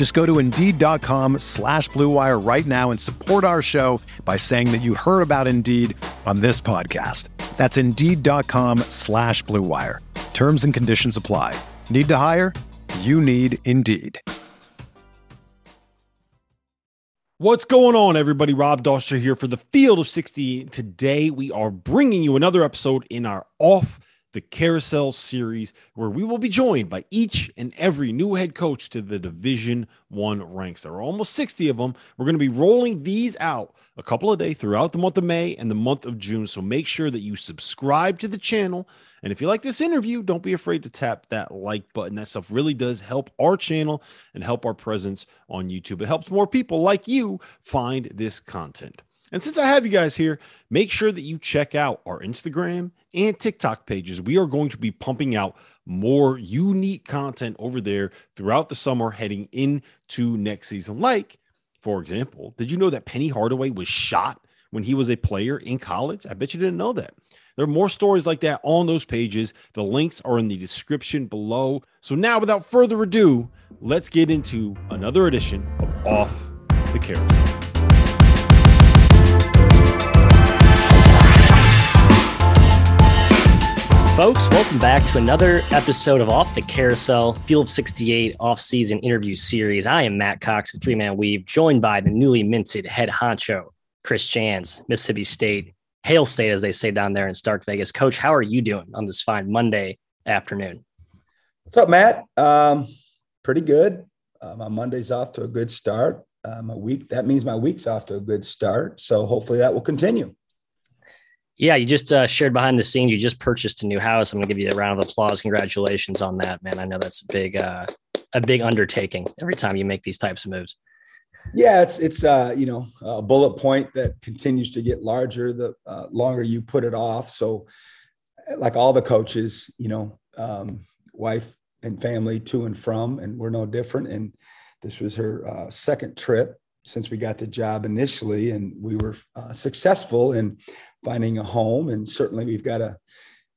Just go to Indeed.com slash BlueWire right now and support our show by saying that you heard about Indeed on this podcast. That's Indeed.com slash BlueWire. Terms and conditions apply. Need to hire? You need Indeed. What's going on, everybody? Rob Dauster here for the Field of 60. Today, we are bringing you another episode in our Off the Carousel series, where we will be joined by each and every new head coach to the Division One ranks. There are almost 60 of them. We're going to be rolling these out a couple of days throughout the month of May and the month of June. So make sure that you subscribe to the channel. And if you like this interview, don't be afraid to tap that like button. That stuff really does help our channel and help our presence on YouTube. It helps more people like you find this content. And since I have you guys here, make sure that you check out our Instagram and TikTok pages. We are going to be pumping out more unique content over there throughout the summer heading into next season. Like, for example, did you know that Penny Hardaway was shot when he was a player in college? I bet you didn't know that. There are more stories like that on those pages. The links are in the description below. So now, without further ado, let's get into another edition of Off the Carousel. Folks, welcome back to another episode of Off the Carousel Field 68 off-season interview series. I am Matt Cox with Three Man Weave, joined by the newly minted head honcho, Chris Jans, Mississippi State, Hail State, as they say down there in Stark Vegas. Coach, how are you doing on this fine Monday afternoon? What's up, Matt? Um, pretty good. Uh, my Monday's off to a good start. Uh, my week that means my week's off to a good start. So hopefully that will continue. Yeah, you just uh, shared behind the scenes. You just purchased a new house. I'm going to give you a round of applause. Congratulations on that, man. I know that's a big, uh, a big undertaking every time you make these types of moves. Yeah, it's it's uh, you know a bullet point that continues to get larger the uh, longer you put it off. So, like all the coaches, you know, um, wife and family to and from, and we're no different. And this was her uh, second trip since we got the job initially, and we were uh, successful in finding a home. And certainly we've got to,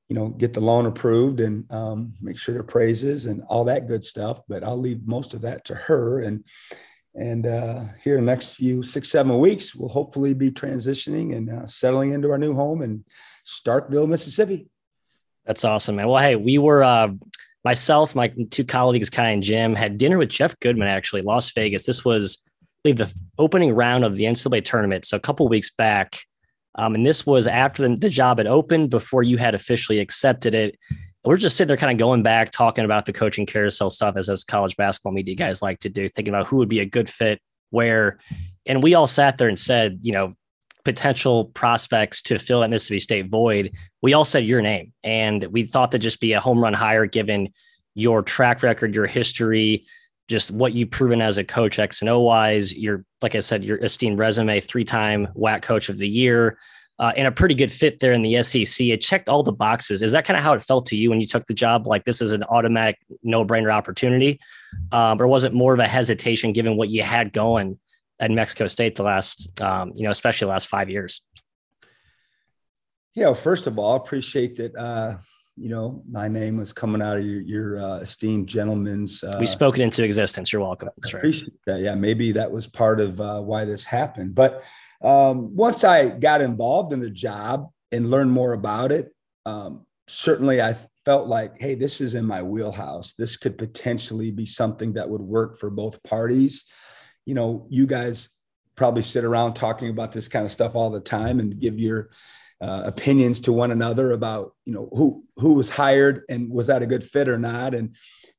you know, get the loan approved and um, make sure it praises and all that good stuff. But I'll leave most of that to her. And and uh, here in the next few six seven weeks, we'll hopefully be transitioning and uh, settling into our new home in Starkville, Mississippi. That's awesome, man. Well, hey, we were. Uh myself, my two colleagues, Kai and Jim, had dinner with Jeff Goodman actually, Las Vegas. This was, I believe, the opening round of the NCAA tournament. So a couple weeks back. Um, and this was after the, the job had opened, before you had officially accepted it. We're just sitting there kind of going back, talking about the coaching carousel stuff as, as college basketball media guys like to do, thinking about who would be a good fit where. And we all sat there and said, you know, potential prospects to fill that Mississippi State void, we all said your name. And we thought that just be a home run hire given your track record, your history, just what you've proven as a coach, X and O wise. You're, like I said, your esteemed resume, three time WAC coach of the year, uh, and a pretty good fit there in the SEC. It checked all the boxes. Is that kind of how it felt to you when you took the job? Like this is an automatic no brainer opportunity? Um, or was it more of a hesitation given what you had going at Mexico State the last, um, you know, especially the last five years? Yeah, first of all, I appreciate that. Uh, you know, my name was coming out of your, your uh, esteemed gentleman's. Uh, we spoke it into existence. You're welcome. That's right. That. Yeah, maybe that was part of uh, why this happened. But um, once I got involved in the job and learned more about it, um, certainly I felt like, hey, this is in my wheelhouse. This could potentially be something that would work for both parties you know, you guys probably sit around talking about this kind of stuff all the time and give your uh, opinions to one another about you know who who was hired and was that a good fit or not. And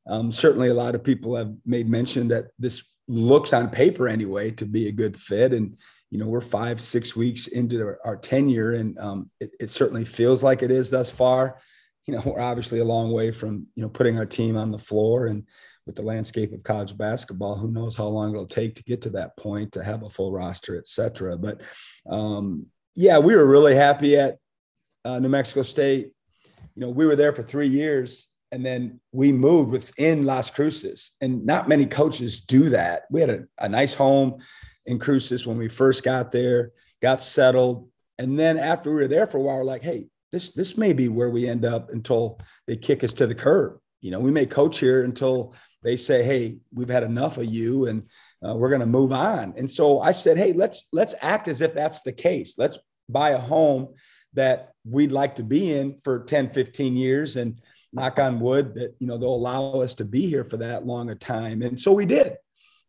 um, certainly a lot of people have made mention that this looks on paper anyway to be a good fit. And you know we're five six weeks into our, our tenure and um, it, it, certainly feels like it is thus far. You know we're obviously a long way from you know putting our team on the floor and with the landscape of college basketball who knows how long it'll take to get to that point to have a full roster et cetera. But um, yeah we were really happy at uh, new mexico state you know we were there for three years and then we moved within Las Cruces. And not many coaches do that. We had a, a nice home in Cruces when we first got there, got settled. And then after we were there for a while, we're like, hey, this this may be where we end up until they kick us to the curb. You know, we may coach here until they say, hey, we've had enough of you and uh, we're going to move on. And so I said, hey, let's let's act as if that's the case. Let's buy a home that we'd like to be in for 10, 15 years and knock on wood that you know they'll allow us to be here for that long a time and so we did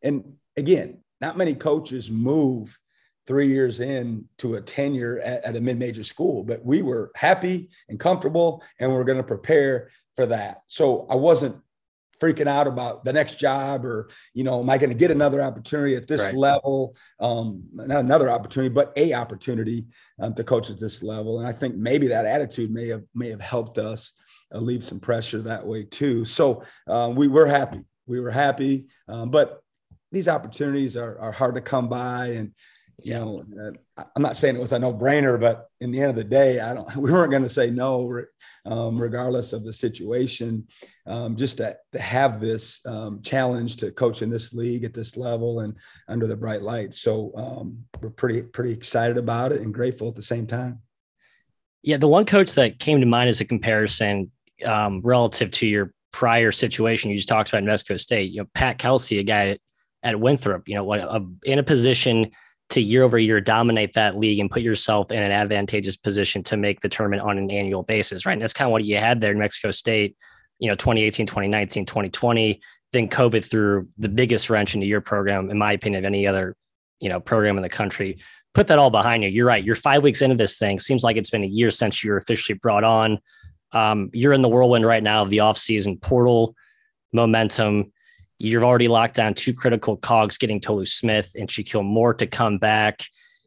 and again not many coaches move three years in to a tenure at, at a mid-major school but we were happy and comfortable and we are going to prepare for that so i wasn't freaking out about the next job or you know am i going to get another opportunity at this right. level um, not another opportunity but a opportunity um, to coach at this level and i think maybe that attitude may have may have helped us uh, leave some pressure that way too. So um, we were happy. We were happy, um, but these opportunities are, are hard to come by. And you know, uh, I'm not saying it was a no brainer, but in the end of the day, I don't. We weren't going to say no, um, regardless of the situation. Um, just to, to have this um, challenge to coach in this league at this level and under the bright lights. So um, we're pretty pretty excited about it and grateful at the same time. Yeah, the one coach that came to mind as a comparison um, relative to your prior situation you just talked about in Mexico State. You know, Pat Kelsey, a guy at Winthrop, you know, in a position to year over year dominate that league and put yourself in an advantageous position to make the tournament on an annual basis, right? And that's kind of what you had there in Mexico State, you know, 2018, 2019, 2020. Then COVID threw the biggest wrench into your program, in my opinion, of any other, you know, program in the country. Put that all behind you. You're right. You're five weeks into this thing. Seems like it's been a year since you were officially brought on. Um, you're in the whirlwind right now of the offseason portal momentum. You've already locked down two critical cogs getting Tolu Smith and Shakeel Moore to come back.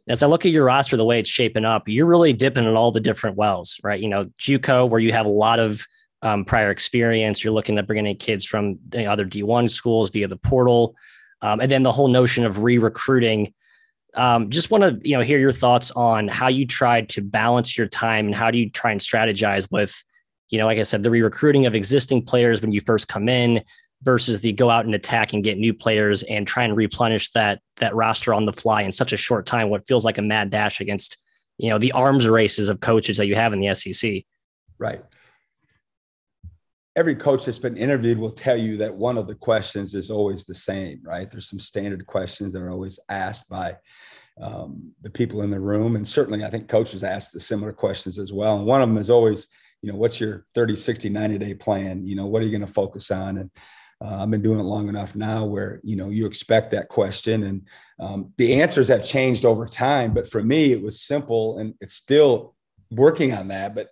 As I look at your roster, the way it's shaping up, you're really dipping in all the different wells, right? You know, JUCO, where you have a lot of um, prior experience, you're looking at bringing in kids from the other D1 schools via the portal. Um, and then the whole notion of re-recruiting um, just want to you know hear your thoughts on how you tried to balance your time and how do you try and strategize with you know, like I said, the re-recruiting of existing players when you first come in versus the go out and attack and get new players and try and replenish that that roster on the fly in such a short time. What feels like a mad dash against you know the arms races of coaches that you have in the SEC. Right. Every coach that's been interviewed will tell you that one of the questions is always the same, right? There's some standard questions that are always asked by um, the people in the room. And certainly, I think coaches ask the similar questions as well. And one of them is always, you know, what's your 30, 60, 90 day plan? You know, what are you going to focus on? And uh, I've been doing it long enough now where, you know, you expect that question and um, the answers have changed over time. But for me, it was simple and it's still working on that. But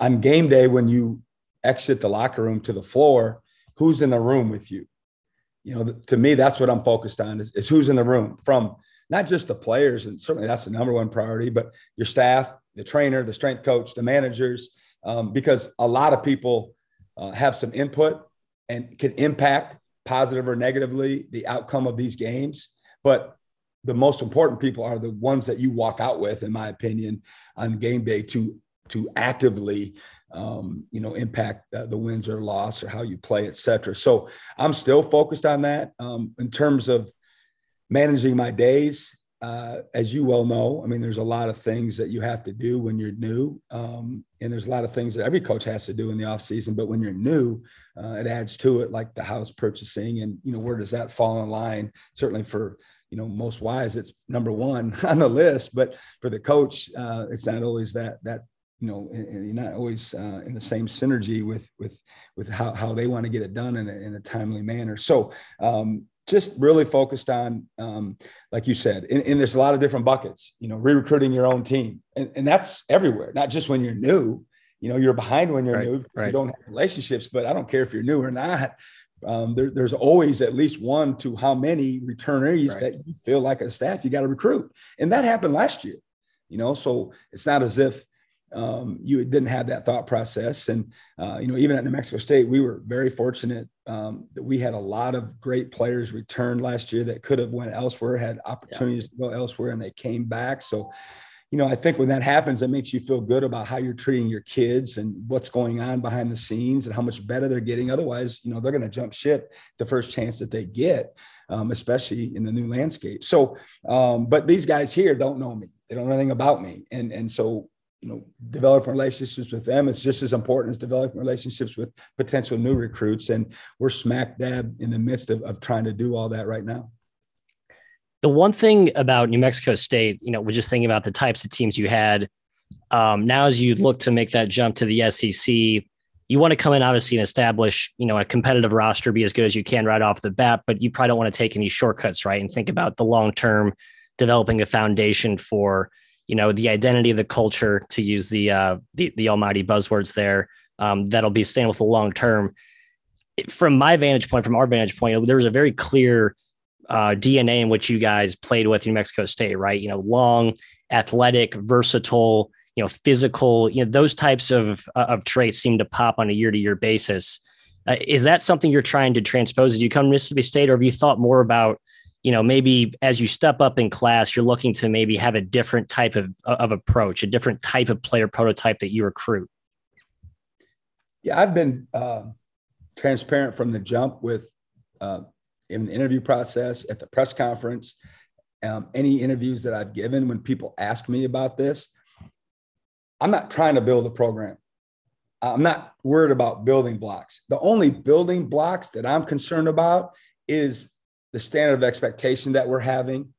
on game day, when you exit the locker room to the floor, who's in the room with you? You know, to me, that's what I'm focused on is, is who's in the room from not just the players, and certainly that's the number one priority, but your staff, the trainer, the strength coach, the managers, um, because a lot of people uh, have some input and can impact positive or negatively the outcome of these games. But the most important people are the ones that you walk out with, in my opinion, on game day to to actively, um, you know, impact uh, the wins or loss or how you play, et cetera. So I'm still focused on that um, in terms of managing my days uh, as you well know, I mean, there's a lot of things that you have to do when you're new. Um, and there's a lot of things that every coach has to do in the off season, but when you're new, uh, it adds to it, like the house purchasing and, you know, where does that fall in line? Certainly for, you know, most wise, it's number one on the list, but for the coach, uh, it's not always that, that, you know, you're not always uh, in the same synergy with, with, with how, how they want to get it done in a, in a timely manner. So, um, just really focused on, um, like you said, and, and, there's a lot of different buckets, you know, re-recruiting your own team. And, and that's everywhere, not just when you're new, you know, you're behind when you're right, new because right. you don't have relationships, but I don't care if you're new or not. Um, there, there's always at least one to how many returnees right. that you feel like a staff you got to recruit. And that happened last year, you know, so it's not as if um, you didn't have that thought process. And, uh, you know, even at New Mexico State, we were very fortunate um, that we had a lot of great players return last year that could have went elsewhere, had opportunities yeah. to go elsewhere, and they came back. So, you know, I think when that happens, it makes you feel good about how you're treating your kids and what's going on behind the scenes and how much better they're getting. Otherwise, you know, they're going to jump ship the first chance that they get, um, especially in the new landscape. So, um, but these guys here don't know me. They don't know anything about me. And, and so you know, developing relationships with them is just as important as developing relationships with potential new recruits. And we're smack dab in the midst of, of trying to do all that right now. The one thing about New Mexico State, you know, we're just thinking about the types of teams you had. Um, now, as you look to make that jump to the SEC, you want to come in obviously and establish, you know, a competitive roster, be as good as you can right off the bat, but you probably don't want to take any shortcuts, right? And think about the long term, developing a foundation for you know the identity of the culture to use the uh, the, the almighty buzzwords there um, that'll be staying with the long term. From my vantage point from our vantage point there was a very clear uh, dna in which you guys played with new mexico state right? You know long athletic versatile you know physical you know those types of uh, of traits seem to pop on a year to year basis. Uh, is that something you're trying to transpose as you come to mississippi state or have you thought more about you know maybe as you step up in class you're looking to maybe have a different type of, of approach a different type of player prototype that you recruit. Yeah i've been uh, transparent from the jump with uh, in the interview process at the press conference um, any interviews that i've given when people ask me about this i'm not trying to build a program. I'm not worried about building blocks. The only building blocks that i'm concerned about is the standard of expectation that we're having,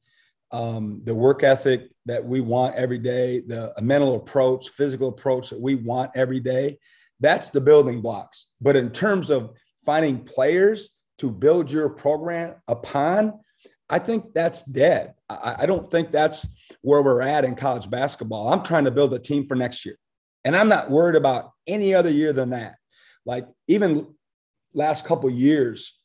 um, the work ethic that we want every day, the mental approach, physical approach that we want every day. That's the building blocks. But in terms of finding players to build your program upon, I think that's dead. I, I don't think that's where we're at in college basketball. I'm trying to build a team for next year. And I'm not worried about any other year than that. Like even last couple years,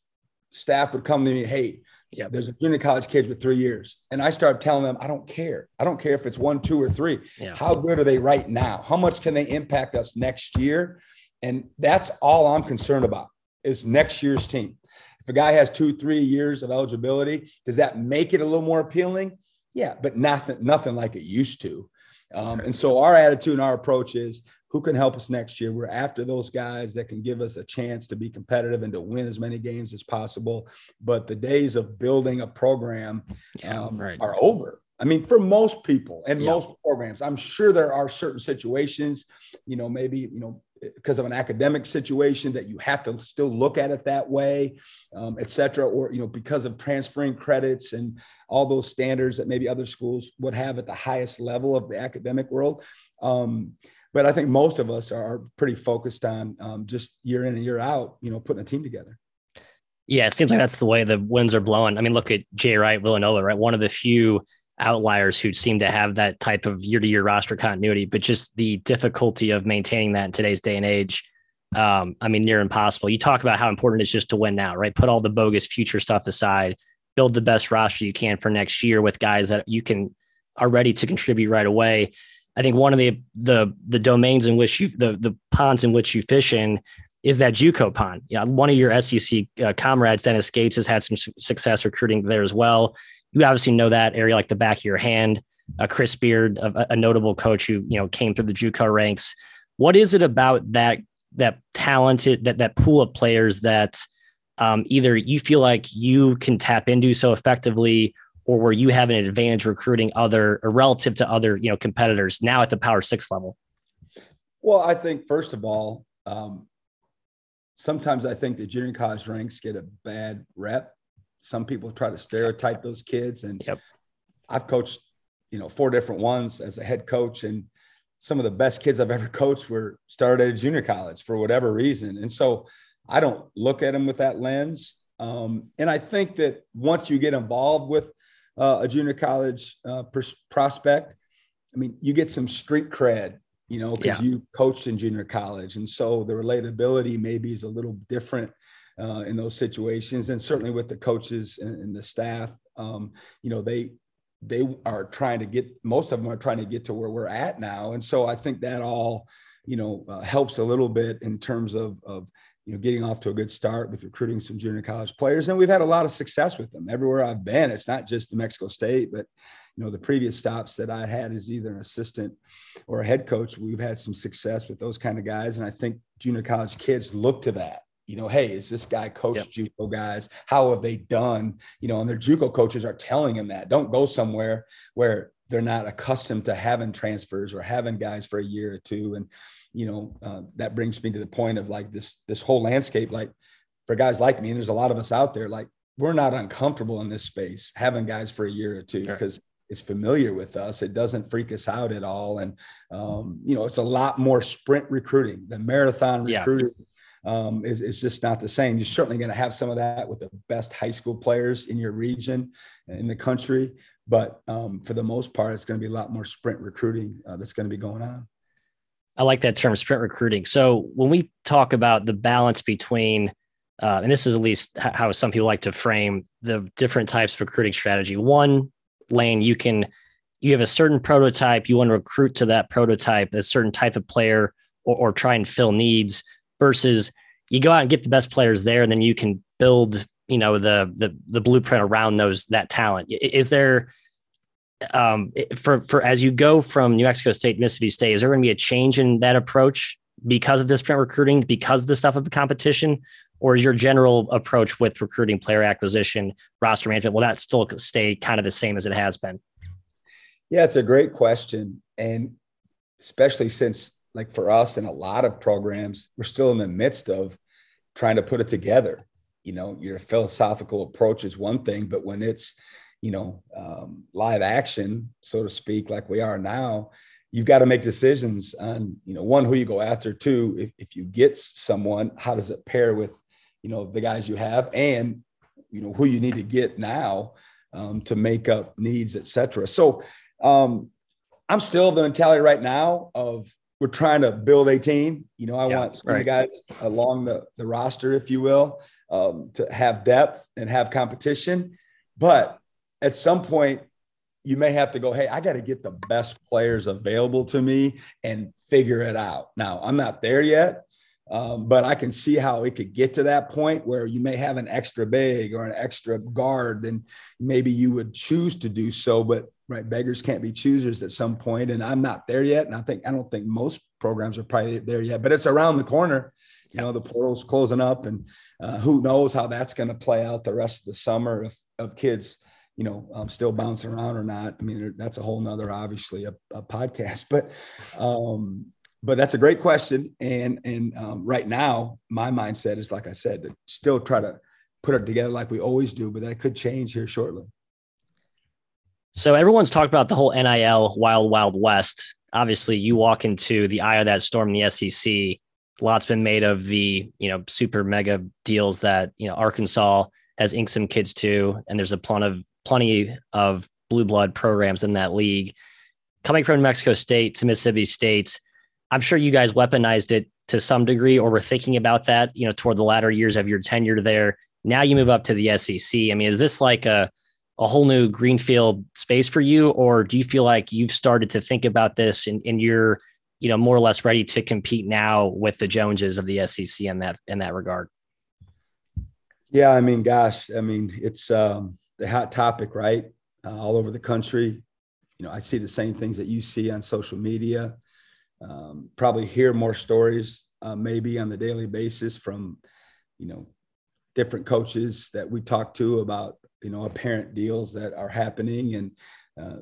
staff would come to me, hey, yeah, there's a junior college kids with three years. And I started telling them, I don't care. I don't care if it's one, two, or three. Yeah. How good are they right now? How much can they impact us next year? And that's all I'm concerned about is next year's team. If a guy has two, three years of eligibility, does that make it a little more appealing? Yeah, but nothing, nothing like it used to. Um, and so our attitude and our approach is who can help us next year. We're after those guys that can give us a chance to be competitive and to win as many games as possible. But the days of building a program um, right. are over. I mean, for most people and yeah. most programs, I'm sure there are certain situations, you know, maybe, you know, because of an academic situation that you have to still look at it that way, um, et cetera, or, you know, because of transferring credits and all those standards that maybe other schools would have at the highest level of the academic world. Um, but I think most of us are pretty focused on um, just year in and year out, you know, putting a team together. Yeah, it seems like that's the way the winds are blowing. I mean, look at Jay Wright, Villanova, right? One of the few outliers who seem to have that type of year to year roster continuity, but just the difficulty of maintaining that in today's day and age. Um, I mean, near impossible. You talk about how important it's just to win now, right? Put all the bogus future stuff aside, build the best roster you can for next year with guys that you can are ready to contribute right away. I think one of the the the domains in which you the the ponds in which you fish in is that JUCO pond. Yeah, one of your SEC uh, comrades, Dennis Gates, has had some su- success recruiting there as well. You obviously know that area like the back of your hand. Uh, Chris Beard, a, a, notable coach who you know came through the JUCO ranks. What is it about that that talented that that pool of players that um, either you feel like you can tap into so effectively, or where you have an advantage recruiting other or relative to other you know competitors now at the power six level? Well i think first of all um, sometimes i think the junior college ranks get a bad rep. Some people try to stereotype those kids and yep. i've coached you know four different ones as a head coach and some of the best kids i've ever coached were started at a junior college for whatever reason. And so i don't look at them with that lens. Um, and I think that once you get involved with uh, a junior college uh, pers- prospect, I mean, you get some street cred, you know, because yeah. you coached in junior college. And so the relatability maybe is a little different uh, in those situations. And certainly with the coaches and, and the staff, um, you know, they, they are trying to get, most of them are trying to get to where we're at now. And so I think that all, you know, uh, helps a little bit in terms of, of you know, getting off to a good start with recruiting some junior college players. And we've had a lot of success with them everywhere I've been. It's not just New Mexico State, but, you know, the previous stops that I had as either an assistant or a head coach, we've had some success with those kind of guys. And I think junior college kids look to that. You know, hey, is this guy coached yep. JUCO guys? How have they done? You know, and their JUCO coaches are telling him that. Don't go somewhere where they're not accustomed to having transfers or having guys for a year or two. And you know, uh, that brings me to the point of like this this whole landscape. Like for guys like me, and there's a lot of us out there, like we're not uncomfortable in this space having guys for a year or two because. Sure. It's familiar with us. It doesn't freak us out at all, and um, you know it's a lot more sprint recruiting. The marathon recruiting yeah. um, is, is just not the same. You're certainly going to have some of that with the best high school players in your region, in the country, but um, for the most part, it's going to be a lot more sprint recruiting uh, that's going to be going on. I like that term sprint recruiting. So when we talk about the balance between, uh, and this is at least how some people like to frame the different types of recruiting strategy. One lane, you can, you have a certain prototype, you want to recruit to that prototype, a certain type of player, or, or try and fill needs versus you go out and get the best players there, and then you can build, you know, the the the blueprint around those that talent. Is there um, for for as you go from New Mexico State, Mississippi State, is there going to be a change in that approach because of this sprint recruiting, because of the stuff of the competition, or is your general approach with recruiting, player acquisition, roster management, will that still stay kind of the same as it has been? Yeah, it's a great question, and especially since, like for us and a lot of programs, we're still in the midst of trying to put it together. You know, your philosophical approach is one thing, but when it's you know, um, live action, so to speak, like we are now, you've got to make decisions on, you know, one, who you go after, two, if, if you get someone, how does it pair with, you know, the guys you have and, you know, who you need to get now um, to make up needs, et cetera. So um, I'm still the mentality right now of we're trying to build a team. You know, I yeah, want right. guys along the, the roster, if you will, um, to have depth and have competition. But at some point you may have to go, hey, I got to get the best players available to me and figure it out. Now, I'm not there yet, um, but I can see how it could get to that point where you may have an extra big or an extra guard, then maybe you would choose to do so. But right, beggars can't be choosers at some point, and I'm not there yet. And I think I don't think most programs are probably there yet, but it's around the corner. You know, the portal's closing up, and uh, who knows how that's going to play out the rest of the summer of, of kids you know, um, still bouncing around or not. I mean, that's a whole nother, obviously, a, a podcast. But, um, but that's a great question. And and um, right now, my mindset is like I said, to still try to put it together like we always do, but that could change here shortly. So everyone's talked about the whole NIL wild wild west. Obviously, you walk into the eye of that storm in the SEC. Lot's been made of the you know super mega deals that you know Arkansas has inked some kids to, and there's a ton of plenty of blue blood programs in that league. Coming from New Mexico State to Mississippi State, I'm sure you guys weaponized it to some degree or were thinking about that, you know, toward the latter years of your tenure there. Now you move up to the SEC. I mean, is this like a a whole new greenfield space for you, or do you feel like you've started to think about this and, and you're, you know, more or less ready to compete now with the Joneses of the SEC in that in that regard? Yeah, I mean, gosh, I mean, it's um, the hot topic, right? Uh, all over the country. You know, I see the same things that you see on social media. Um, probably hear more stories, uh, maybe on the daily basis from, you know, different coaches that we talk to about, you know, apparent deals that are happening and uh,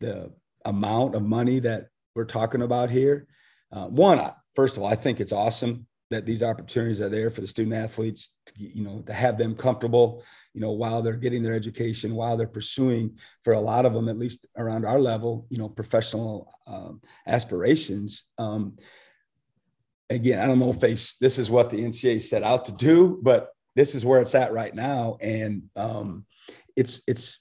the amount of money that we're talking about here. Uh, one, first of all, I think it's awesome that these opportunities are there for the student athletes to, you know to have them comfortable you know while they're getting their education while they're pursuing for a lot of them at least around our level you know professional um, aspirations. Um, again i don't know if they this is what the ncaa set out to do but this is where it's at right now, and um, it's it's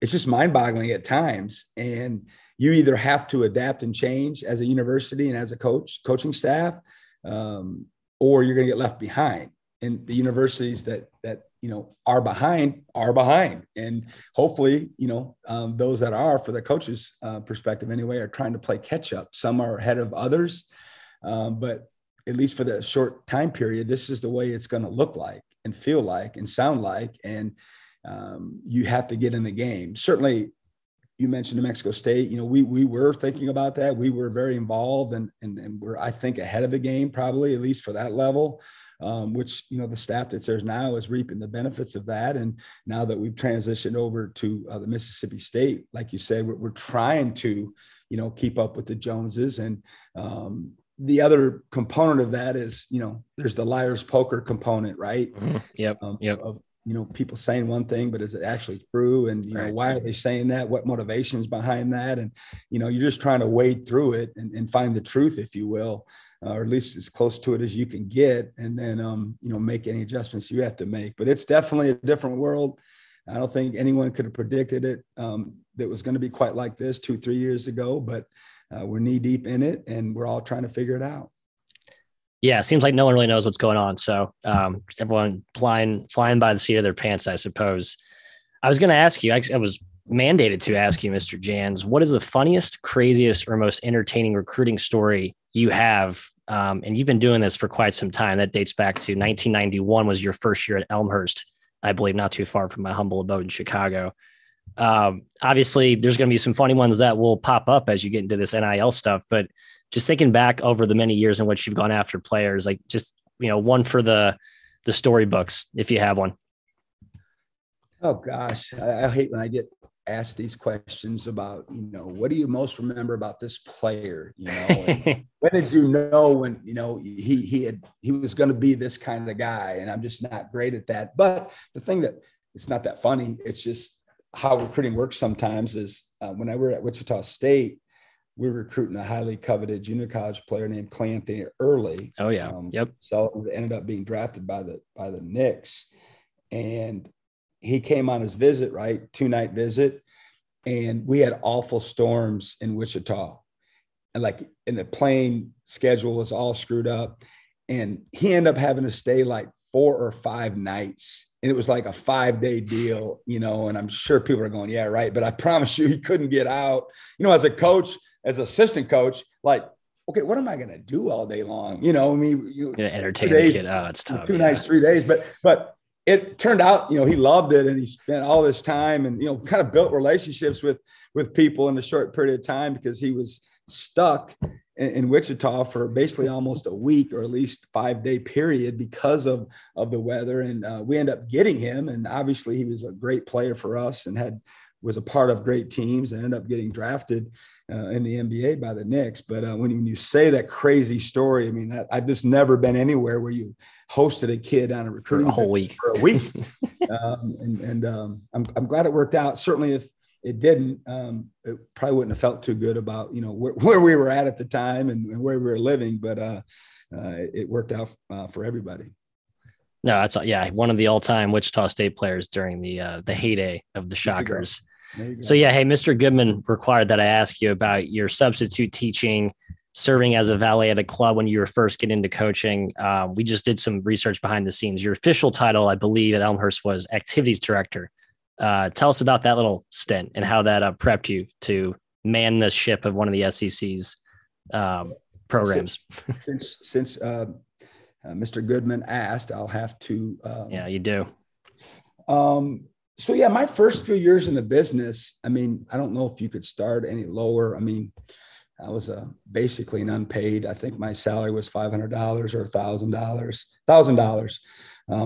it's just mind boggling at times, and you either have to adapt and change as a university and as a coach coaching staff, um, or you're going to get left behind. And the universities that that you know are behind are behind. And hopefully you know um, those that are for the coaches uh, perspective anyway are trying to play catch up. Some are ahead of others um, but at least for the short time period this is the way it's going to look like and feel like and sound like. And um, you have to get in the game. Certainly you mentioned New Mexico State. You know, we we were thinking about that. We were very involved, and and, and we're I think ahead of the game, probably at least for that level um, which you know the staff that's there now is reaping the benefits of that. And now that we've transitioned over to uh, the Mississippi State, like you said, we're, we're, trying to you know keep up with the Joneses and um, the other component of that is you know there's the liar's poker component right mm-hmm. yep um, yep of, you know people saying one thing but is it actually true and you right. know why are they saying that what motivations behind that and you know you're just trying to wade through it and, and find the truth if you will uh, or at least as close to it as you can get, and then um, you know make any adjustments you have to make. But it's definitely a different world. I don't think anyone could have predicted it um, that was going to be quite like this two, three years ago. But uh, we're knee deep in it, and we're all trying to figure it out. Yeah, it seems like no one really knows what's going on. So um, everyone flying flying by the seat of their pants, I suppose. I was going to ask you. I, was mandated to ask you, Mr. Jans, what is the funniest, craziest, or most entertaining recruiting story you have? Um, and you've been doing this for quite some time. That dates back to 1991 was your first year at Elmhurst, I believe, not too far from my humble abode in Chicago. Um, obviously, there's going to be some funny ones that will pop up as you get into this NIL stuff. But just thinking back over the many years in which you've gone after players, like just you know, one for the the storybooks if you have one. Oh gosh, I, I, hate when I get asked these questions about, you know, what do you most remember about this player? You know, when did you know when, you know, he he had he was going to be this kind of guy? And I'm just not great at that. But the thing that it's not that funny, it's just how recruiting works sometimes is uh, when I were at Wichita State, we were recruiting a highly coveted junior college player named Cleanthony Early. Oh yeah. Um, yep. So ended up being drafted by the by the Knicks. And he came on his visit, right? Two night visit. And we had awful storms in Wichita. And like, and the plane schedule was all screwed up. And he ended up having to stay like four or five nights. And it was like a five day deal, you know. And I'm sure people are going, yeah, right. But I promise you, he couldn't get out. You know, as a coach, as assistant coach, like okay, what am I going to do all day long? You know, I mean, you, yeah, entertain the kid. Oh, it's tough. Two yeah. nights, three days, but but it turned out, you know, he loved it and he spent all this time and, you know, kind of built relationships with, with people in a short period of time because he was stuck in, in Wichita for basically almost a week or at least five day period because of, of the weather. And uh, we end up getting him. And obviously he was a great player for us and had, was a part of great teams and ended up getting drafted uh, in the NBA by the Knicks. But uh, when, when you say that crazy story, I mean, that, I've just never been anywhere where you hosted a kid on a recruiting for a whole week for a week. um, and and um, I'm, I'm glad it worked out. Certainly, if it didn't, um, it probably wouldn't have felt too good about you know where, where we were at at the time and, and where we were living. But uh, uh, it worked out uh, for everybody. No, that's yeah, one of the all-time Wichita State players during the uh, the heyday of the Shockers. So yeah, hey, Mr. Goodman required that I ask you about your substitute teaching, serving as a valet at a club when you were first getting into coaching. Um, we just did some research behind the scenes. Your official title, I believe, at Elmhurst was activities director. Uh, tell us about that little stint and how that uh, prepped you to man the ship of one of the SEC's um, programs. Since since, since uh, uh Mr. Goodman asked, I'll have to. Um, yeah, you do. Um, so yeah, my first few years in the business, I mean, I don't know if you could start any lower. I mean, I was uh, basically an unpaid. I think my salary was five hundred dollars or thousand dollars, thousand um, dollars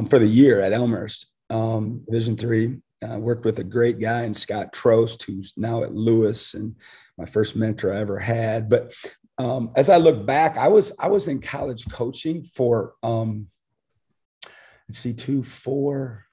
for the year at Elmhurst um, three. I worked with a great guy in Scott Trost, who's now at Lewis, and my first mentor I ever had. But um, as I look back, I was I was in college coaching for um, let's see, two, four,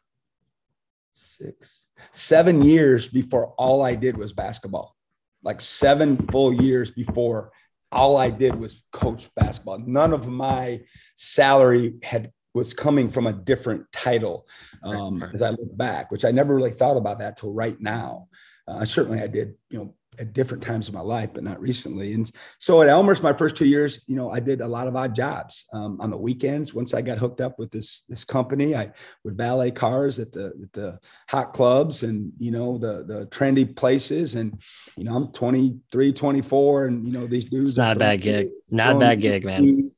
six, seven years before all I did was basketball. Like seven full years before all I did was coach basketball. None of my salary had was coming from a different title um, right. as I look back, which I never really thought about that till right now. Uh, certainly I did, you know, at different times of my life, but not recently. And so at Elmhurst, my first two years, you know, I did a lot of odd jobs um, on the weekends. Once I got hooked up with this this company, I would valet cars at the at the hot clubs and you know the the trendy places. And you know, I'm 23, 24, and you know these dudes. It's not a bad gig. Not a bad gig, man.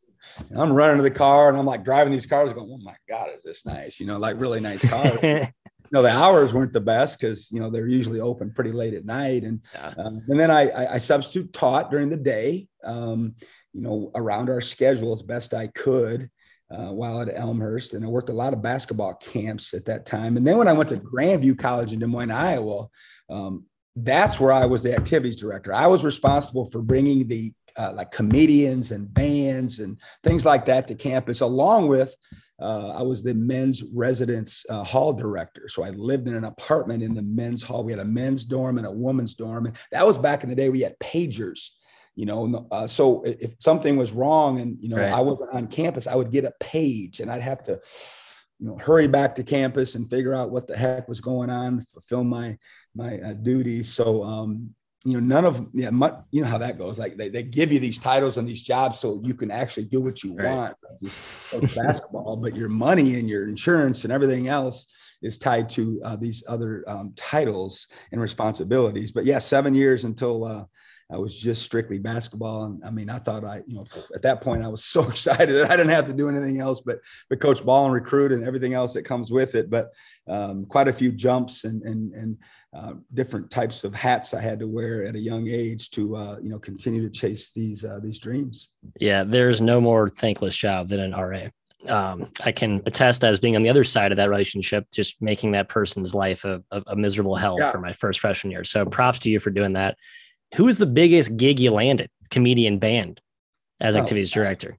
I'm running to the car and I'm like driving these cars, going, "Oh my god, is this nice?" You know, like really nice cars. know the hours weren't the best because you know they're usually open pretty late at night. And yeah. um, and then I, I, I substitute taught during the day um, you know around our schedule as best I could uh, while at Elmhurst. And I worked a lot of basketball camps at that time. And then when I went to Grandview College in Des Moines Iowa um, that's where I was the activities director. I was responsible for bringing the uh, like comedians and bands and things like that to campus along with uh, I was the men's residence uh, hall director. So I lived in an apartment in the men's hall. We had a men's dorm and a woman's dorm. And that was back in the day we had pagers, you know. Uh, so if something was wrong and, you know, right. I wasn't on campus, I would get a page and I'd have to, you know, hurry back to campus and figure out what the heck was going on, fulfill my, my uh, duties. So, um, you know, none of yeah, much, you know how that goes. Like they, they give you these titles and these jobs so you can actually do what you right. want. It's basketball, but your money and your insurance and everything else is tied to uh, these other um, titles and responsibilities. But yeah, seven years until uh, I was just strictly basketball. And I mean, I thought I, you know, at that point I was so excited that I didn't have to do anything else but but coach ball and recruit and everything else that comes with it. But um, quite a few jumps and and and uh, different types of hats I had to wear at a young age to uh, you know continue to chase these uh, these dreams. Yeah, there's no more thankless job than an RA. Um, I can attest as being on the other side of that relationship, just making that person's life a, a, a miserable hell yeah. for my first freshman year. So props to you for doing that. Who is the biggest gig you landed, comedian band, as oh, activities director?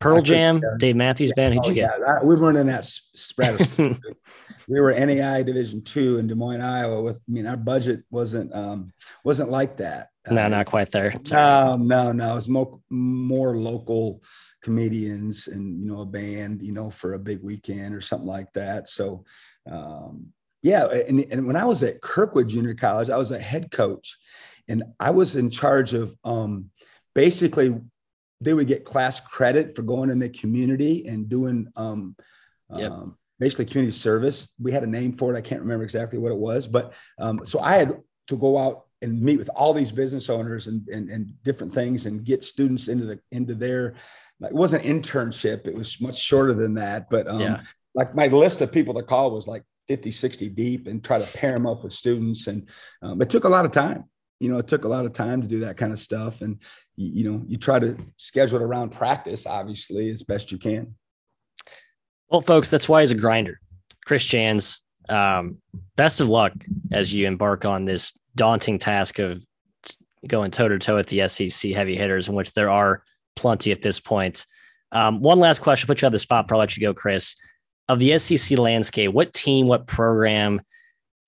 Pearl Jam, Dave Matthews yeah, Band. Who'd oh, you get? Yeah, we weren't in that spread. we were NAIA Division Two in Des Moines, Iowa. With I mean, our budget wasn't um, wasn't like that. No, uh, not quite there. No, no, no. It was more more local comedians and you know a band, you know, for a big weekend or something like that. So, um, yeah. And, and when I was at Kirkwood Junior College, I was a head coach, and I was in charge of um, basically they would get class credit for going in the community and doing um, yep. um, basically community service. We had a name for it. I can't remember exactly what it was, but um, so I had to go out and meet with all these business owners and, and, and different things and get students into the into their it wasn't internship it was much shorter than that but um, yeah. like my list of people to call was like 50 60 deep and try to pair them up with students and um, it took a lot of time you know, it took a lot of time to do that kind of stuff. And, you, know, you try to schedule it around practice, obviously, as best you can. Well, folks, that's why he's a grinder. Chris Jans, um, best of luck as you embark on this daunting task of going toe to toe with the SEC heavy hitters, in which there are plenty at this point. Um, one last question, put you on the spot, I let you go, Chris. Of the SEC landscape, what team, what program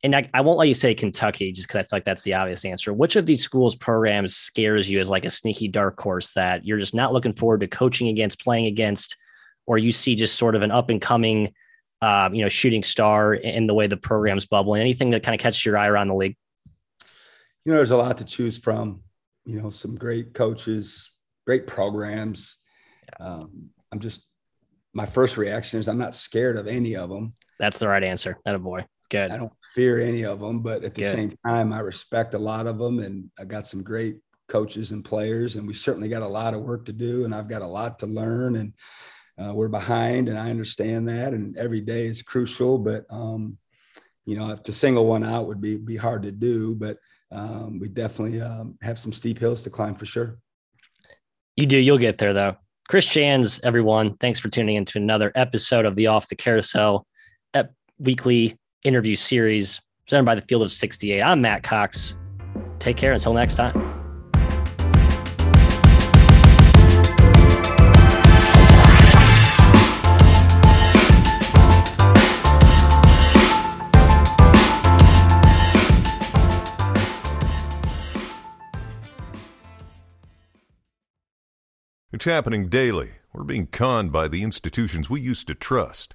and I, I, won't let you say Kentucky just because I feel like that's the obvious answer. Which of these schools' programs scares you as like a sneaky dark horse that you're just not looking forward to coaching against, playing against, or you see just sort of an up and coming, um, you know, shooting star in the way the program's bubbling? Anything that kind of catches your eye around the league? You know, there's a lot to choose from. You know, some great coaches, great programs. Um, I'm just my first reaction is I'm not scared of any of them. That's the right answer. That a boy. Good. I don't fear any of them, but at the Good. same time, I respect a lot of them, and I got some great coaches and players, and we certainly got a lot of work to do, and I've got a lot to learn, and uh, we're behind, and I understand that, and every day is crucial, but um, you know, to single one out would be be hard to do, but um, we definitely um, have some steep hills to climb for sure. You do. You'll get there, though. Chris Jans, everyone, thanks for tuning in to another episode of the Off the Carousel weekly interview series presented by the Field of 68. I'm Matt Cox. Take care until next time. It's happening daily We're being conned by the institutions we used to trust.